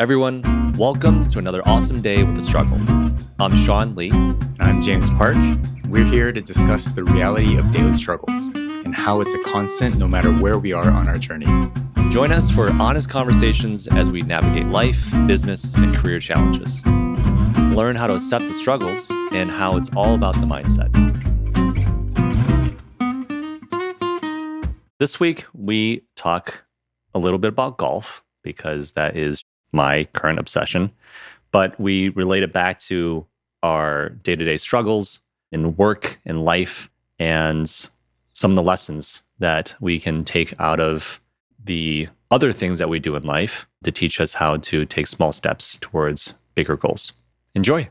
Everyone, welcome to another awesome day with the struggle. I'm Sean Lee. And I'm James Park. We're here to discuss the reality of daily struggles and how it's a constant no matter where we are on our journey. Join us for honest conversations as we navigate life, business, and career challenges. Learn how to accept the struggles and how it's all about the mindset. This week, we talk a little bit about golf because that is my current obsession. But we relate it back to our day to day struggles in work and life and some of the lessons that we can take out of the other things that we do in life to teach us how to take small steps towards bigger goals. Enjoy.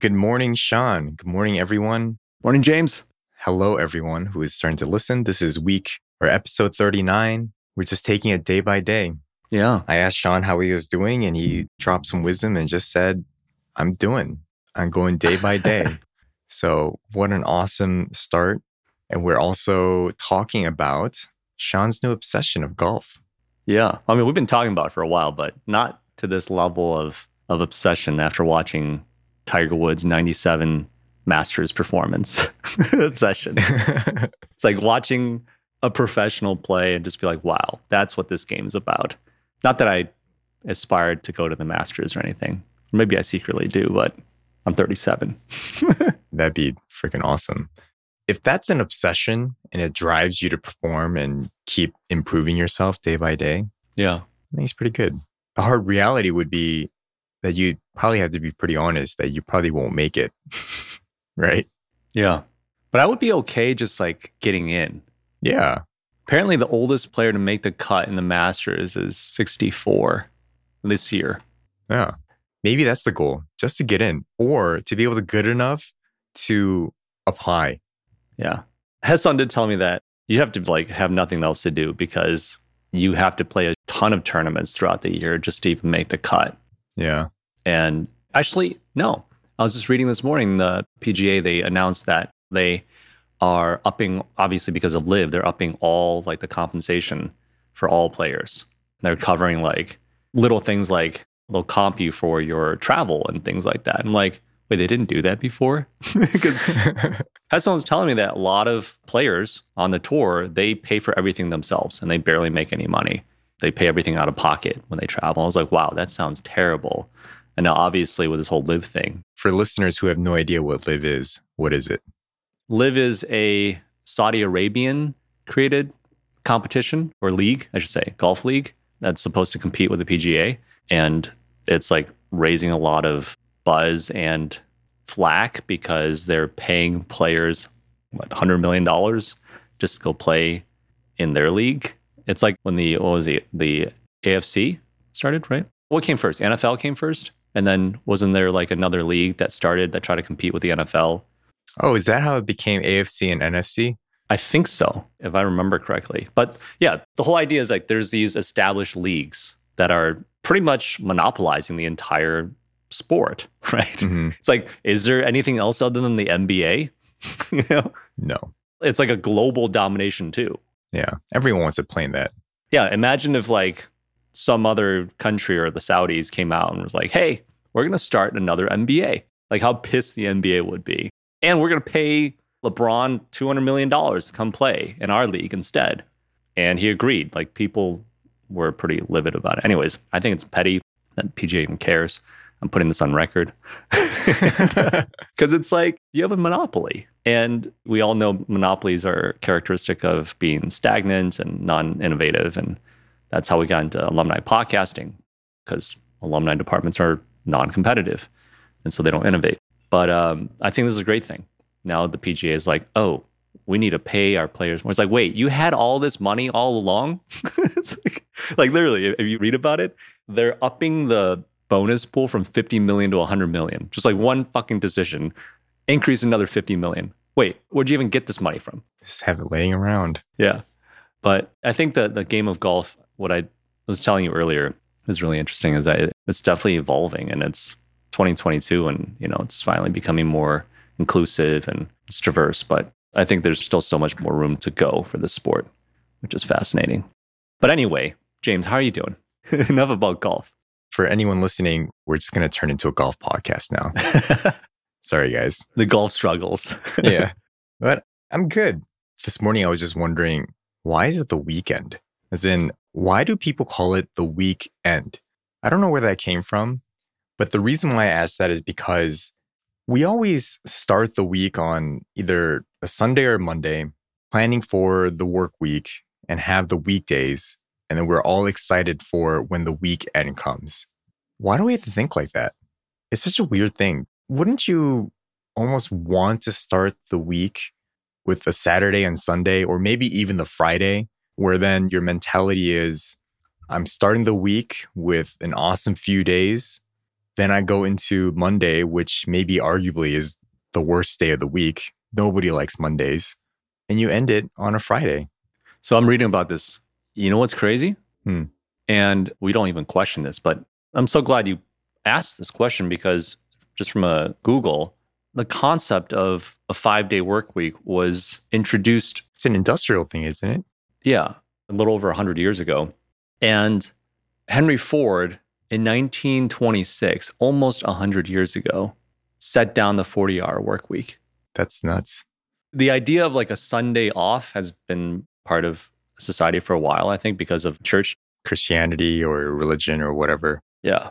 Good morning, Sean. Good morning, everyone. Morning, James. Hello, everyone who is starting to listen. This is week or episode 39. We're just taking it day by day. Yeah. I asked Sean how he was doing, and he dropped some wisdom and just said, I'm doing. I'm going day by day. so, what an awesome start. And we're also talking about Sean's new obsession of golf. Yeah. I mean, we've been talking about it for a while, but not to this level of, of obsession after watching Tiger Woods' 97 Masters performance. obsession. it's like watching a professional play and just be like, wow, that's what this game is about. Not that I aspired to go to the Masters or anything. Maybe I secretly do, but I'm 37. That'd be freaking awesome. If that's an obsession and it drives you to perform and keep improving yourself day by day, yeah, I think it's pretty good. The hard reality would be that you probably have to be pretty honest that you probably won't make it. right? Yeah. But I would be okay just like getting in. Yeah. Apparently, the oldest player to make the cut in the Masters is 64 this year. Yeah. Maybe that's the goal, just to get in or to be able to good enough to apply. Yeah. Hassan did tell me that you have to like have nothing else to do because you have to play a ton of tournaments throughout the year just to even make the cut. Yeah. And actually, no. I was just reading this morning the PGA they announced that they are upping obviously because of LIV they're upping all like the compensation for all players. They're covering like little things like they'll comp you for your travel and things like that. I'm like wait they didn't do that before? Because Hassan was telling me that a lot of players on the tour they pay for everything themselves and they barely make any money. They pay everything out of pocket when they travel. I was like wow that sounds terrible. And now obviously with this whole LIV thing. For listeners who have no idea what LIV is what is it LIV is a Saudi Arabian created competition or league, I should say, golf league that's supposed to compete with the PGA. And it's like raising a lot of buzz and flack because they're paying players what $100 million just to go play in their league. It's like when the, what was it, the AFC started, right? What came first? NFL came first? And then wasn't there like another league that started that tried to compete with the NFL? Oh, is that how it became AFC and NFC? I think so, if I remember correctly. But yeah, the whole idea is like there's these established leagues that are pretty much monopolizing the entire sport, right? Mm-hmm. It's like, is there anything else other than the NBA? you know? No. It's like a global domination too. Yeah. Everyone wants to play in that. Yeah. Imagine if like some other country or the Saudis came out and was like, hey, we're going to start another NBA. Like how pissed the NBA would be and we're going to pay LeBron $200 million to come play in our league instead. And he agreed. Like people were pretty livid about it. Anyways, I think it's petty that PGA even cares. I'm putting this on record because it's like you have a monopoly. And we all know monopolies are characteristic of being stagnant and non innovative. And that's how we got into alumni podcasting because alumni departments are non competitive. And so they don't innovate. But um, I think this is a great thing. Now the PGA is like, oh, we need to pay our players more. It's like, wait, you had all this money all along? it's like, like literally, if you read about it, they're upping the bonus pool from 50 million to 100 million. Just like one fucking decision, increase another 50 million. Wait, where'd you even get this money from? Just have it laying around. Yeah. But I think that the game of golf, what I was telling you earlier, is really interesting is that it's definitely evolving and it's 2022 and you know it's finally becoming more inclusive and it's diverse but i think there's still so much more room to go for this sport which is fascinating but anyway james how are you doing Enough about golf. For anyone listening, we're just going to turn into a golf podcast now. Sorry, guys. the golf struggles. Yeah. but I'm good. This morning, I was just wondering why is it the weekend? As in, why do people call it the weekend? I don't know where that came from, but the reason why I ask that is because we always start the week on either a Sunday or Monday, planning for the work week and have the weekdays. And then we're all excited for when the weekend comes. Why do we have to think like that? It's such a weird thing. Wouldn't you almost want to start the week with a Saturday and Sunday, or maybe even the Friday, where then your mentality is I'm starting the week with an awesome few days. Then I go into Monday, which maybe arguably is the worst day of the week. Nobody likes Mondays. And you end it on a Friday. So I'm reading about this. You know what's crazy? Hmm. And we don't even question this, but I'm so glad you asked this question because just from a Google, the concept of a five day work week was introduced, It's an industrial thing, isn't it? yeah, a little over 100 years ago. And Henry Ford in 1926, almost 100 years ago, set down the 40 hour work week. That's nuts. The idea of like a Sunday off has been part of society for a while, I think, because of church Christianity or religion or whatever. Yeah.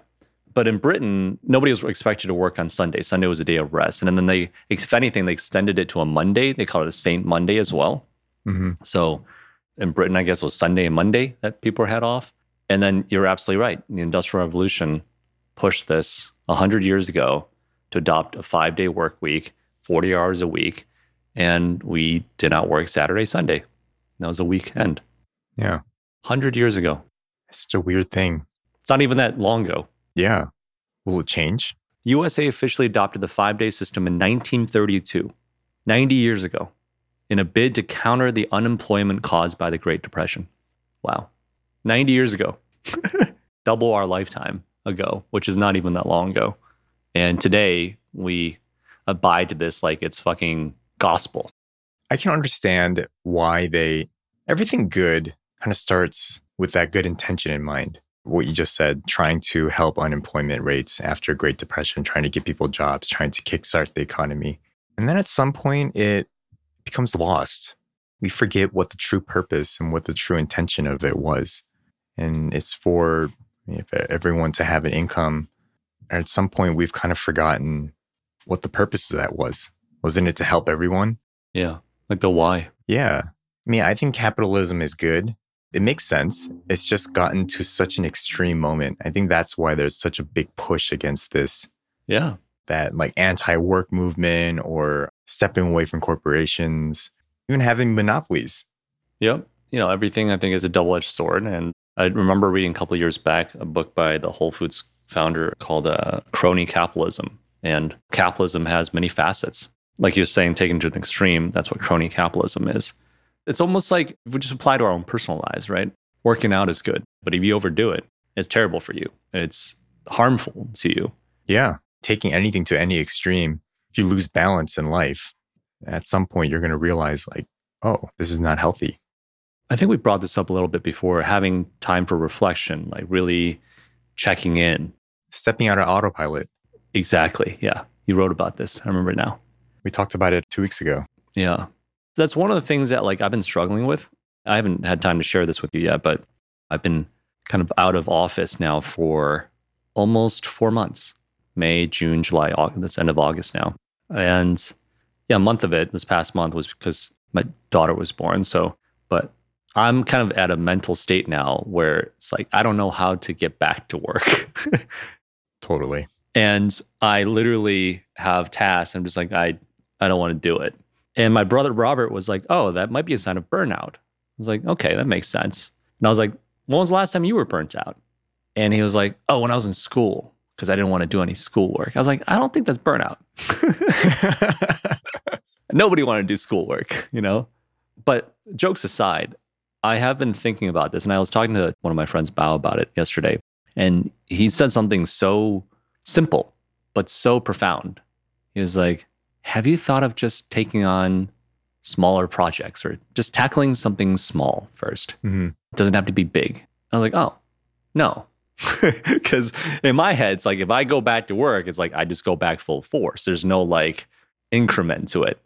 But in Britain, nobody was expected to work on Sunday. Sunday was a day of rest. And then they, if anything, they extended it to a Monday. They call it a Saint Monday as well. hmm So in Britain, I guess it was Sunday and Monday that people had off. And then you're absolutely right. The Industrial Revolution pushed this 100 years ago to adopt a five day work week, 40 hours a week. And we did not work Saturday, Sunday. That was a weekend. Yeah. 100 years ago. It's such a weird thing. It's not even that long ago. Yeah. Will it change? USA officially adopted the five day system in 1932, 90 years ago, in a bid to counter the unemployment caused by the Great Depression. Wow. 90 years ago, double our lifetime ago, which is not even that long ago. And today we abide to this like it's fucking gospel. I can understand why they, everything good kind of starts with that good intention in mind. What you just said, trying to help unemployment rates after Great Depression, trying to give people jobs, trying to kickstart the economy. And then at some point, it becomes lost. We forget what the true purpose and what the true intention of it was. And it's for everyone to have an income. And at some point, we've kind of forgotten what the purpose of that was. Wasn't it to help everyone? Yeah. Like the why. Yeah. I mean, I think capitalism is good. It makes sense. It's just gotten to such an extreme moment. I think that's why there's such a big push against this, Yeah. that like anti work movement or stepping away from corporations, even having monopolies. Yep. You know, everything I think is a double edged sword. And I remember reading a couple years back a book by the Whole Foods founder called uh, Crony Capitalism. And capitalism has many facets. Like you're saying, taken to an extreme, that's what crony capitalism is. It's almost like if we just apply to our own personal lives, right? Working out is good, but if you overdo it, it's terrible for you. It's harmful to you. Yeah. Taking anything to any extreme, if you lose balance in life, at some point you're going to realize, like, oh, this is not healthy. I think we brought this up a little bit before having time for reflection, like really checking in. Stepping out of autopilot. Exactly. Yeah. You wrote about this. I remember now. We talked about it two weeks ago. Yeah. That's one of the things that like I've been struggling with. I haven't had time to share this with you yet, but I've been kind of out of office now for almost four months. May, June, July, August, this end of August now. And yeah, a month of it, this past month was because my daughter was born. So, but I'm kind of at a mental state now where it's like, I don't know how to get back to work. Totally. and I literally have tasks. I'm just like, I, I don't want to do it. And my brother Robert was like, oh, that might be a sign of burnout. I was like, okay, that makes sense. And I was like, when was the last time you were burnt out? And he was like, oh, when I was in school, because I didn't want to do any schoolwork. I was like, I don't think that's burnout. Nobody wanted to do schoolwork, you know? But jokes aside, I have been thinking about this, and I was talking to one of my friends, Bao, about it yesterday. And he said something so simple, but so profound. He was like, Have you thought of just taking on smaller projects or just tackling something small first? Mhm. It doesn't have to be big. I was like, Oh, no. Because in my head, it's like if I go back to work, it's like I just go back full force. There's no like increment to it.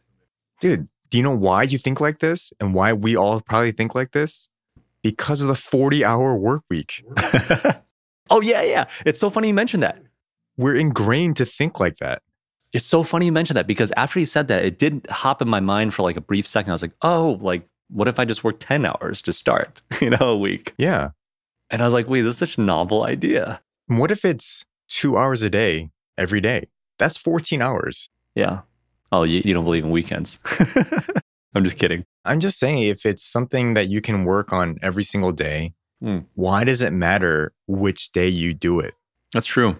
Dude, do you know why you think like this and why we all probably think like this? Because of the 40 hour work week. oh, yeah, yeah. It's so funny you mentioned that. We're ingrained to think like that. It's so funny you mentioned that because after he said that, it did hop in my mind for like a brief second. I was like, oh, like, what if I just work 10 hours to start, you know, a week? Yeah. And I was like, wait, this is such a novel idea. What if it's two hours a day every day? That's 14 hours. Yeah. Oh, you, you don't believe in weekends. I'm just kidding. I'm just saying, if it's something that you can work on every single day, Hmm. why does it matter which day you do it? That's true.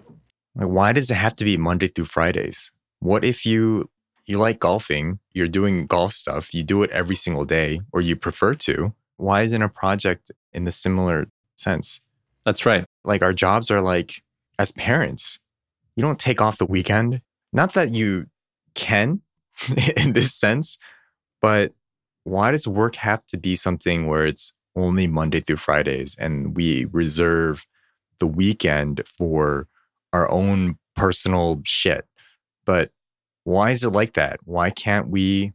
Like, why does it have to be Monday through Fridays? What if you you like golfing, you're doing golf stuff, you do it every single day, or you prefer to? Why isn't a project in the similar sense? That's right. Like our jobs are like as parents, you don't take off the weekend. Not that you can in this sense, but why does work have to be something where it's only Monday through Fridays and we reserve the weekend for our own personal shit? But why is it like that? Why can't we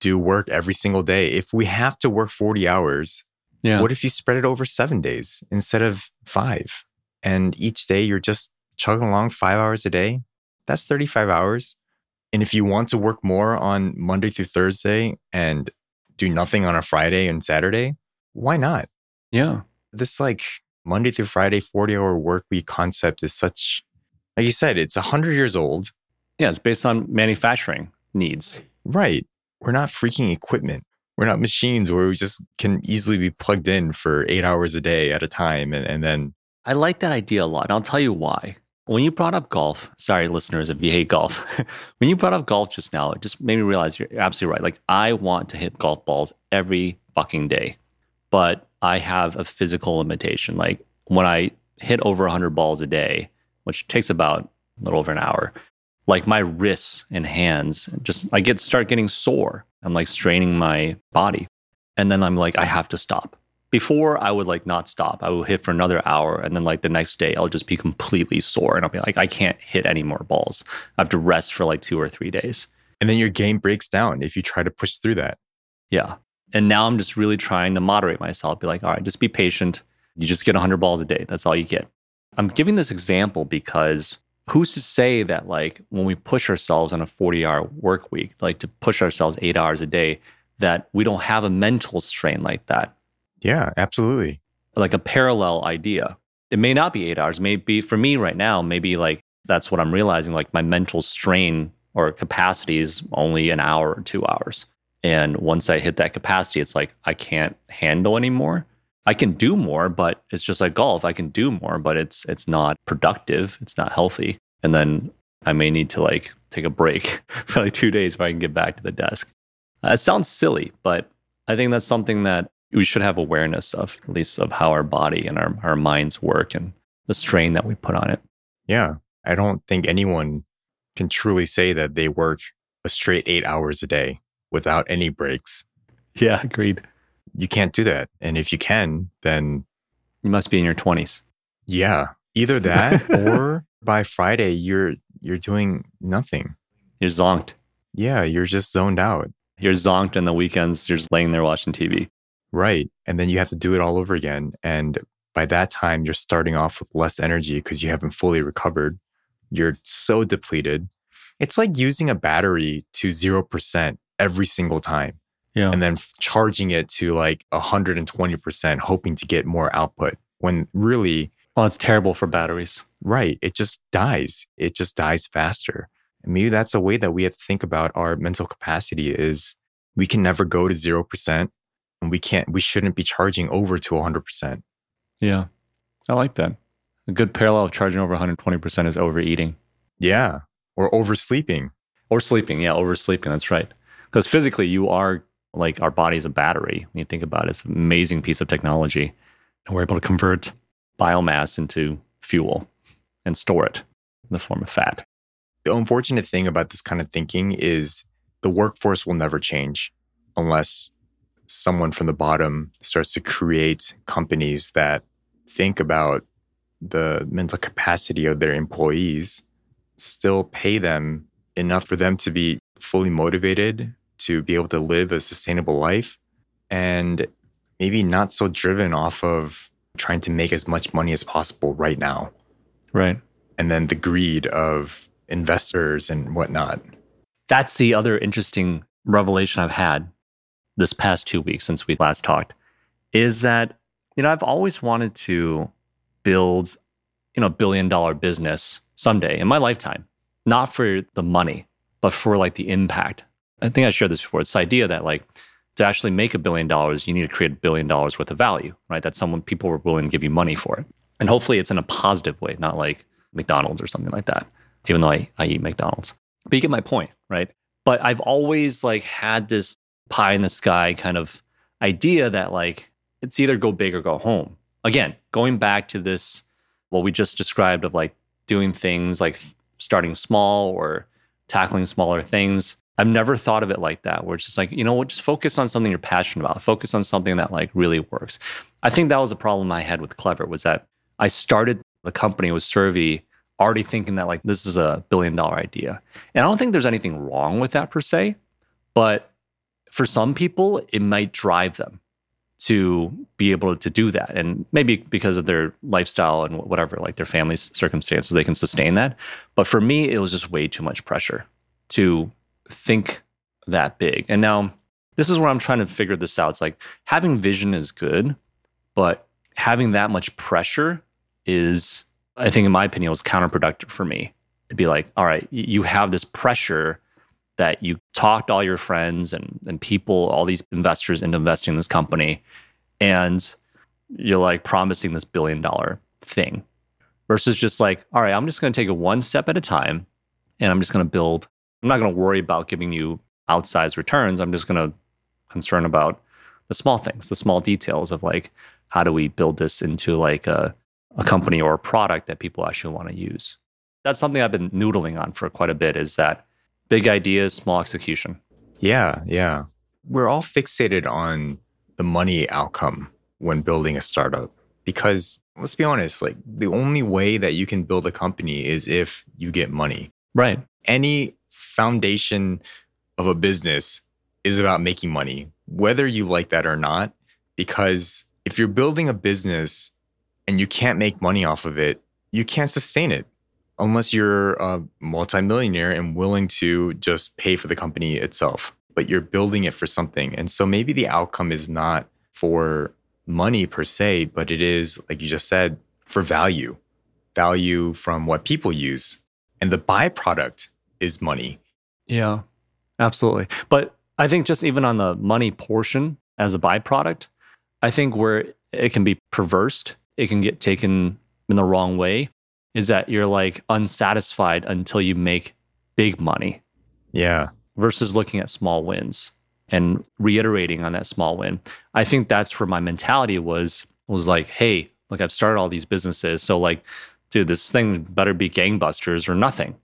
do work every single day? If we have to work 40 hours, Yeah. what if you spread it over seven days instead of five? And each day you're just chugging along five hours a day. That's 35 hours. And if you want to work more on Monday through Thursday and do nothing on a Friday and Saturday, why not? yeah. This like Monday through Friday 40 hour work week concept is such, like you said, it's 100 years old. Yeah. It's based on manufacturing needs. Right. We're not freaking equipment. We're not machines where we just can easily be plugged in for eight hours a day at a time. And, and then, I like that idea a lot. And I'll tell you why. When you brought up golf, sorry, listeners, if you hate golf, when you brought up golf just now, it just made me realize you're absolutely right. Like, I want to hit golf balls every fucking day, but I have a physical limitation. Like, when I hit over 100 balls a day, which takes about a little over an hour, like my wrists and hands just, I get start getting sore. I'm like straining my body. And then I'm like, I have to stop before I would like not stop. I would hit for another hour and then like the next day I'll just be completely sore and I'll be like, I can't hit any more balls. I have to rest for like two or three days. and then your game breaks down if you try to push through that. Yeah. And now I'm just really trying to moderate myself. Be like, all right, just be patient. You just get 100 balls a day. That's all you get. I'm giving this example because who's to say that like when we push ourselves on a 40 hour work week, like to push ourselves eight hours a day, that we don't have a mental strain like that. Yeah, absolutely. like a parallel idea. It may not be eight hours. Maybe for me right now, maybe like that's what I'm realizing. Like my mental strain or capacity is only an hour or two hours. And once I hit that capacity, it's like I can't handle anymore. I can do more, but it's just like golf. I can do more, but it's it's not productive. It's not healthy. And then I may need to like take a break for like two days before I can get back to the desk. Uh, it sounds silly, but I think that's something that we should have awareness of, at least of how our body and our, our minds work and the strain that we put on it. Yeah. I don't think anyone can truly say that they work a straight eight hours a day without any breaks. Yeah, agreed. You can't do that. And if you can, then You must be in your 20s. yeah, either that or by Friday you're you're doing nothing. You're zonked. Yeah, you're just zoned out. You're zonked on the weekends. You're just laying there watching TV. Right. And then you have to do it all over again. And by that time, you're starting off with less energy because you haven't fully recovered. You're so depleted. It's like using a battery to 0% every single time Yeah. and then charging it to like 120%, hoping to get more output when really, well, it's terrible for batteries. right, it just dies. It just dies faster. And maybe that's a way that we have to think about our mental capacity is we can never go to 0% and we can't, we shouldn't be charging over to 100%. Yeah. I like that. A good parallel of charging over 120% is overeating Yeah. Or oversleeping. or sleeping. Yeah, oversleeping. That's right. Because physically, you are like our body's a battery. When you think about it, it's an amazing piece of technology. And we're able to convert biomass into fuel and store it in the form of fat. The unfortunate thing about this kind of thinking is the workforce will never change unless someone from the bottom starts to create companies that think about the mental capacity of their employees, still pay them enough for them to be fully motivated to be able to live a sustainable life and maybe not so driven off of trying to make as much money as possible right now. Right. And then the greed of investors and whatnot. That's the other interesting revelation I've had this past two weeks since we last talked is that, you know, I've always wanted to build, you know, a billion dollar business someday in my lifetime, not for the money, but for like the impact. I think I shared this before. It's the idea that like to actually make a billion dollars, you need to create a billion dollars worth of value, right? That someone people were willing to give you money for it. And hopefully it's in a positive way, not like McDonald's or something like that, even though I, I eat McDonald's. But you get my point, right? But I've always like had this pie in the sky kind of idea that like it's either go big or go home. Again, going back to this, what we just described of like doing things like starting small or tackling smaller things. I've never thought of it like that, where it's just like, you know what, just focus on something you're passionate about. Focus on something that like really works. I think that was a problem I had with Clever was that I started the company with Survey already thinking that like this is a billion dollar idea. And I don't think there's anything wrong with that per se, but for some people, it might drive them to be able to do that. And maybe because of their lifestyle and whatever, like their family's circumstances, they can sustain that. But for me, it was just way too much pressure to think that big. And now this is where I'm trying to figure this out. It's like having vision is good, but having that much pressure is, I think, in my opinion, was counterproductive for me. To be like, all right, you have this pressure that you talked all your friends and, and people, all these investors into investing in this company, and you're like promising this billion dollar thing versus just like, all right, I'm just going to take it one step at a time and I'm just going to build. I'm not going to worry about giving you outsized returns. I'm just going to concern about the small things, the small details of like, how do we build this into like a, a company or a product that people actually want to use? That's something I've been noodling on for quite a bit is that big ideas, small execution. Yeah, yeah. We're all fixated on the money outcome when building a startup because let's be honest, like the only way that you can build a company is if you get money. Right. Any foundation of a business is about making money, whether you like that or not. Because if you're building a business and you can't make money off of it, you can't sustain it unless you're a multimillionaire and willing to just pay for the company itself. But you're building it for something. And so maybe the outcome is not for money per se, but it is, like you just said, for value, value from what people use. And the byproduct is money. Yeah, absolutely. But I think just even on the money portion as a byproduct, I think where it can be perversed, it can get taken in the wrong way, is that you're like unsatisfied until you make big money. Yeah. Versus looking at small wins and reiterating on that small win. I think that's where my mentality was was like, hey, look, I've started all these businesses. So like, dude, this thing better be gangbusters or nothing.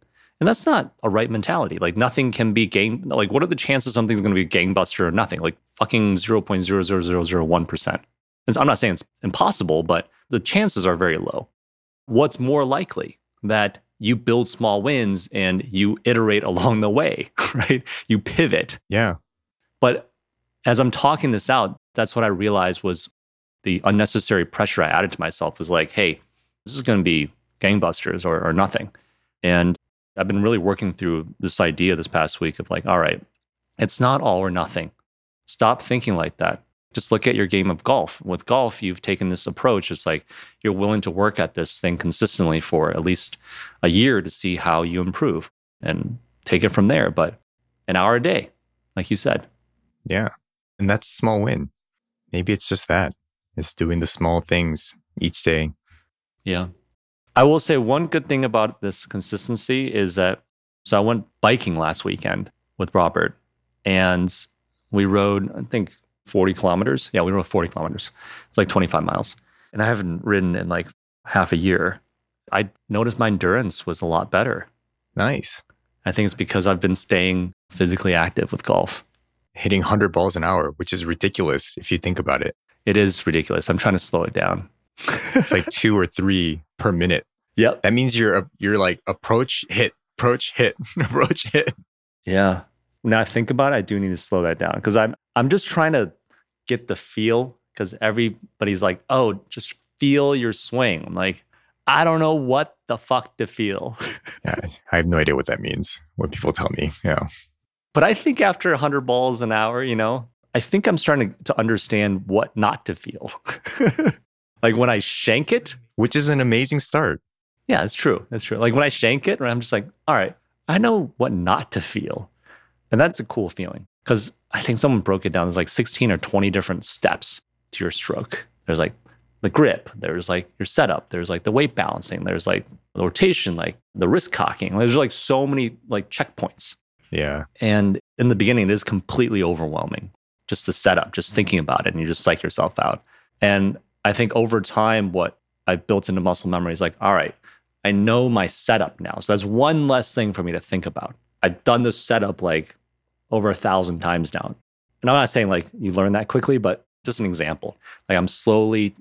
And that's not a right mentality. Like nothing can be gang like what are the chances something's gonna be gangbuster or nothing? Like fucking 0.00001%. And I'm not saying it's impossible, but the chances are very low. What's more likely that you build small wins and you iterate along the way, right? You pivot. Yeah. But as I'm talking this out, that's what I realized was the unnecessary pressure I added to myself was like, hey, this is going to be gangbusters or, or nothing. And I've been really working through this idea this past week of like, all right, it's not all or nothing. Stop thinking like that. Just look at your game of golf. With golf, you've taken this approach. It's like you're willing to work at this thing consistently for at least a year to see how you improve and take it from there. But an hour a day, like you said. Yeah. And that's a small win. Maybe it's just that. It's doing the small things each day. Yeah. I will say one good thing about this consistency is that so I went biking last weekend with Robert and we rode, I think 40 kilometers. Yeah, we rode 40 kilometers. It's like 25 miles. And I haven't ridden in like half a year. I noticed my endurance was a lot better. Nice. I think it's because I've been staying physically active with golf. Hitting 100 balls an hour, which is ridiculous if you think about it. It is ridiculous. I'm trying to slow it down. It's like two or three per minute. yep. That means you're you're like approach hit approach hit approach hit. Yeah. Now I think about it, I do need to slow that down because I'm I'm just trying to get the feel because everybody's like, oh, just feel your swing. I'm like, I don't know what the fuck to feel. Yeah, I have no idea what that means. What people tell me. Yeah. But I think after 100 balls an hour, you know, I think I'm starting to, to understand what not to feel. like when I shank it, Which is an amazing start. yeah, it's true. It's true. Like when I shank it, I'm just like, all right, I know what not to feel. And that's a cool feeling because I think someone broke it down. There's like 16 or 20 different steps to your stroke. There's like the grip, there's like your setup, there's like the weight balancing, there's like the rotation, like the wrist cocking. There's like so many like checkpoints. Yeah. And in the beginning, it is completely overwhelming. Just the setup, just thinking about it, and you just psych yourself out. And I think over time, what I've built into muscle memory is like, all right, I know my setup now. So that's one less thing for me to think about. I've done this setup like over a thousand times now. And I'm not saying like you learn that quickly, but just an example. Like I'm slowly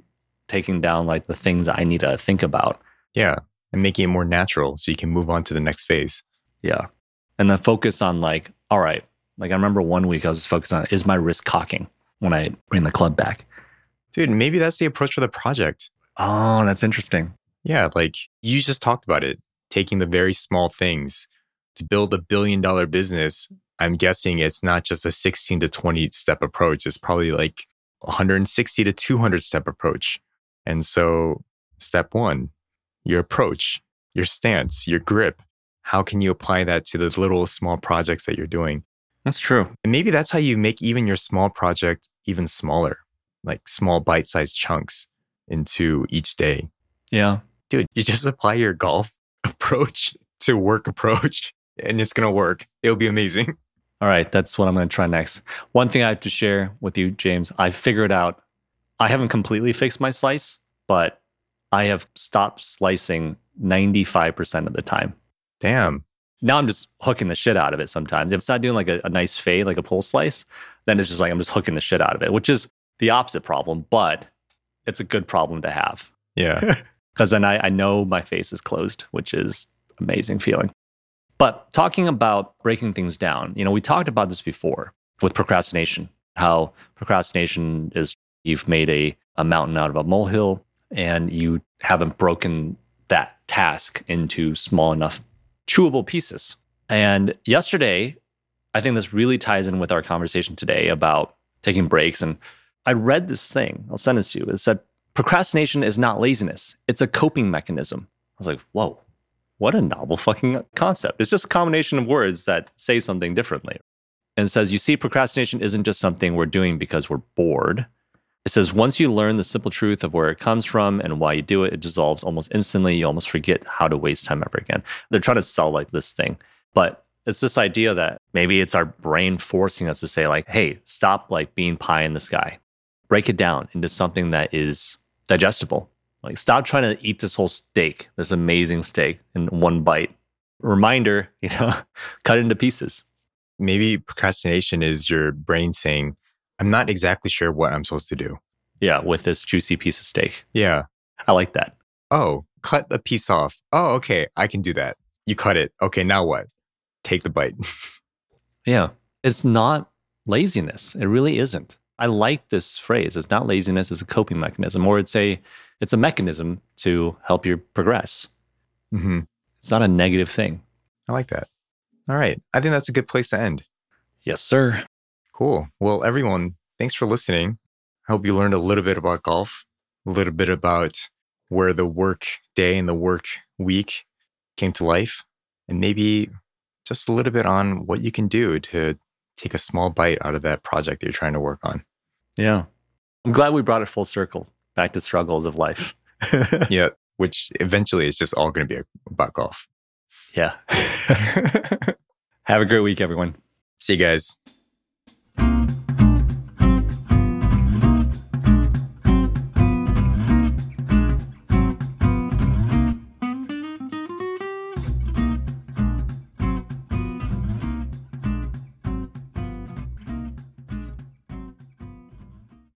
taking down like the things I need to think about. Yeah. And making it more natural so you can move on to the next phase. Yeah. And then focus on like, all right, like I remember one week I was focused on is my wrist cocking when I bring the club back. Dude, maybe that's the approach for the project. Oh, that's interesting. Yeah. Like you just talked about it, taking the very small things to build a billion dollar business. I'm guessing it's not just a 16 to 20 step approach. It's probably like 160 to 200 step approach. And so, step one, your approach, your stance, your grip. How can you apply that to those little small projects that you're doing? That's true. And maybe that's how you make even your small project even smaller, like small bite sized chunks into each day. Yeah. Dude, you just apply your golf approach to work approach and it's going to work. It'll be amazing. All right. That's what I'm going to try next. One thing I have to share with you, James, I figured out I haven't completely fixed my slice, but I have stopped slicing 95% of the time. Damn. Now I'm just hooking the shit out of it sometimes. If it's not doing like a, a nice fade, like a pull slice, then it's just like I'm just hooking the shit out of it, which is the opposite problem, but it's a good problem to have. Yeah. because then I, I know my face is closed, which is amazing feeling. But talking about breaking things down, you know, we talked about this before with procrastination, how procrastination is you've made a, a mountain out of a molehill and you haven't broken that task into small enough chewable pieces. And yesterday, I think this really ties in with our conversation today about taking breaks. And I read this thing, I'll send it to you. It said, procrastination is not laziness, it's a coping mechanism. I was like, whoa, what a novel fucking concept. It's just a combination of words that say something differently. And it says, you see, procrastination isn't just something we're doing because we're bored. It says, once you learn the simple truth of where it comes from and why you do it, it dissolves almost instantly. You almost forget how to waste time ever again. They're trying to sell like this thing, but it's this idea that maybe it's our brain forcing us to say, like, hey, stop like being pie in the sky. Break it down into something that is digestible. Like, stop trying to eat this whole steak, this amazing steak, in one bite. Reminder, you know, cut it into pieces. Maybe procrastination is your brain saying, I'm not exactly sure what I'm supposed to do. Yeah, with this juicy piece of steak. Yeah. I like that. Oh, cut a piece off. Oh, okay. I can do that. You cut it. Okay. Now what? Take the bite. Yeah. It's not laziness. It really isn't. I like this phrase. It's not laziness, it's a coping mechanism, or it's a it's a mechanism to help you progress. hmm It's not a negative thing. I like that. All right. I think that's a good place to end. Yes, sir. Cool. Well, everyone, thanks for listening. I hope you learned a little bit about golf, a little bit about where the work day and the work week came to life, and maybe just a little bit on what you can do to take a small bite out of that project that you're trying to work on. Yeah. I'm glad we brought it full circle back to struggles of life. Yeah. Which eventually is just all going to be about golf. yeah. Have a great week, everyone. See you guys.